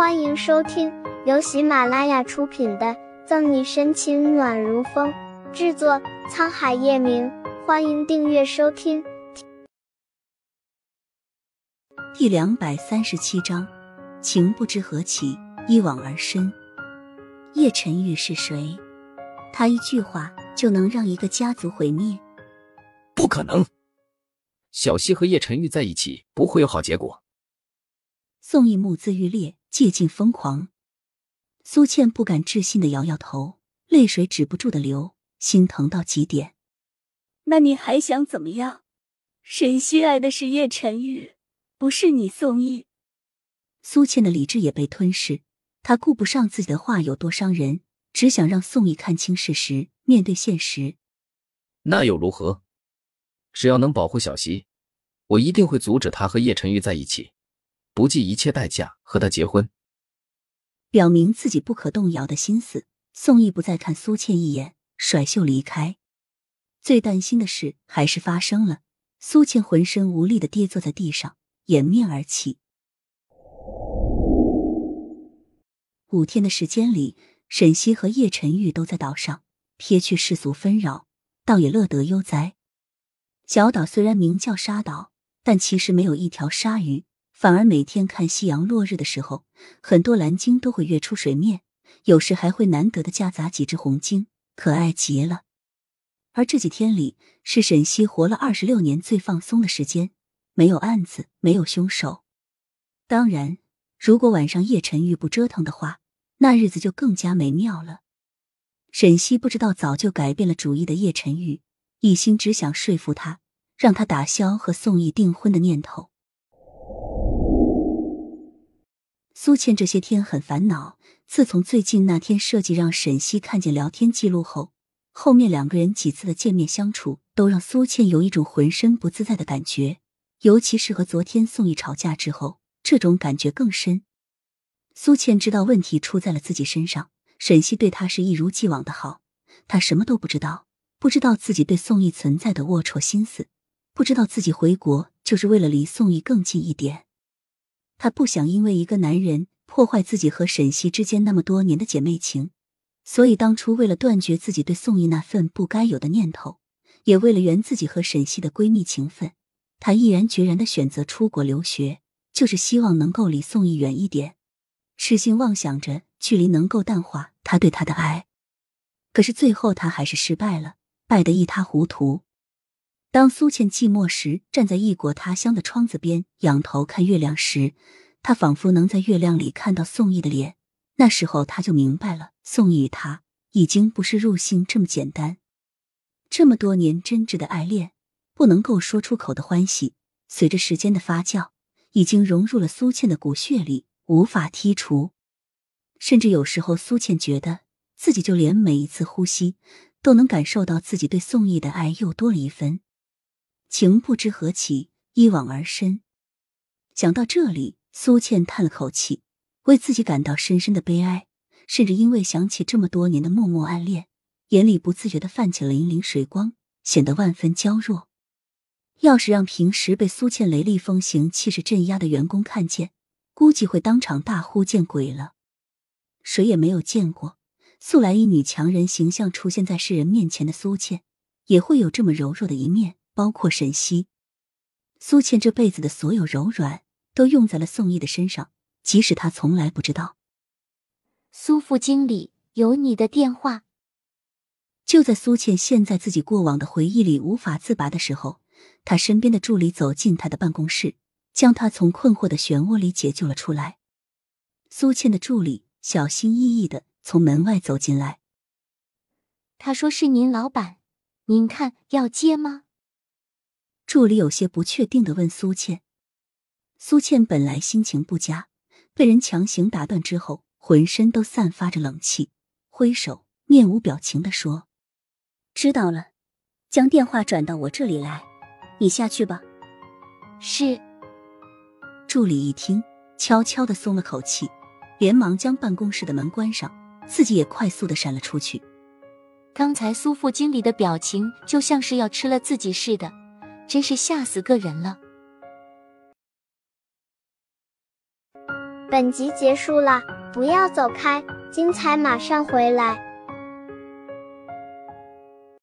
欢迎收听由喜马拉雅出品的《赠你深情暖如风》，制作沧海夜明。欢迎订阅收听。第两百三十七章，情不知何起，一往而深。叶晨玉是谁？他一句话就能让一个家族毁灭？不可能！小溪和叶晨玉在一起不会有好结果。宋义目眦欲裂，接近疯狂。苏倩不敢置信的摇摇头，泪水止不住的流，心疼到极点。那你还想怎么样？沈西爱的是叶晨玉，不是你宋义。苏倩的理智也被吞噬，她顾不上自己的话有多伤人，只想让宋义看清事实，面对现实。那又如何？只要能保护小溪，我一定会阻止他和叶晨玉在一起。不计一切代价和他结婚，表明自己不可动摇的心思。宋义不再看苏倩一眼，甩袖离开。最担心的事还是发生了，苏倩浑身无力的跌坐在地上，掩面而泣。五天的时间里，沈西和叶晨玉都在岛上，撇去世俗纷扰，倒也乐得悠哉。小岛虽然名叫沙岛，但其实没有一条鲨鱼。反而每天看夕阳落日的时候，很多蓝鲸都会跃出水面，有时还会难得的夹杂几只红鲸，可爱极了。而这几天里，是沈西活了二十六年最放松的时间，没有案子，没有凶手。当然，如果晚上叶晨玉不折腾的话，那日子就更加美妙了。沈西不知道早就改变了主意的叶晨玉，一心只想说服他，让他打消和宋义订婚的念头。苏倩这些天很烦恼。自从最近那天设计让沈西看见聊天记录后，后面两个人几次的见面相处，都让苏倩有一种浑身不自在的感觉。尤其是和昨天宋义吵架之后，这种感觉更深。苏倩知道问题出在了自己身上，沈西对她是一如既往的好，她什么都不知道，不知道自己对宋义存在的龌龊心思，不知道自己回国就是为了离宋义更近一点。她不想因为一个男人破坏自己和沈西之间那么多年的姐妹情，所以当初为了断绝自己对宋义那份不该有的念头，也为了圆自己和沈西的闺蜜情分，她毅然决然的选择出国留学，就是希望能够离宋义远一点，痴心妄想着距离能够淡化他对她的爱。可是最后他还是失败了，败得一塌糊涂。当苏倩寂寞时，站在异国他乡的窗子边，仰头看月亮时，她仿佛能在月亮里看到宋毅的脸。那时候，他就明白了，宋毅与他已经不是入戏这么简单。这么多年真挚的爱恋，不能够说出口的欢喜，随着时间的发酵，已经融入了苏倩的骨血里，无法剔除。甚至有时候，苏倩觉得自己就连每一次呼吸，都能感受到自己对宋毅的爱又多了一分。情不知何起，一往而深。想到这里，苏倩叹了口气，为自己感到深深的悲哀，甚至因为想起这么多年的默默暗恋，眼里不自觉的泛起了粼粼水光，显得万分娇弱。要是让平时被苏倩雷厉风行、气势镇压的员工看见，估计会当场大呼见鬼了。谁也没有见过，素来一女强人形象出现在世人面前的苏倩，也会有这么柔弱的一面。包括沈西，苏倩这辈子的所有柔软都用在了宋毅的身上，即使他从来不知道。苏副经理有你的电话。就在苏倩陷在自己过往的回忆里无法自拔的时候，他身边的助理走进他的办公室，将他从困惑的漩涡里解救了出来。苏倩的助理小心翼翼的从门外走进来，他说：“是您老板，您看要接吗？”助理有些不确定的问苏倩：“苏倩本来心情不佳，被人强行打断之后，浑身都散发着冷气，挥手面无表情的说：‘知道了，将电话转到我这里来，你下去吧。’是。”助理一听，悄悄的松了口气，连忙将办公室的门关上，自己也快速的闪了出去。刚才苏副经理的表情就像是要吃了自己似的。真是吓死个人了！本集结束了，不要走开，精彩马上回来。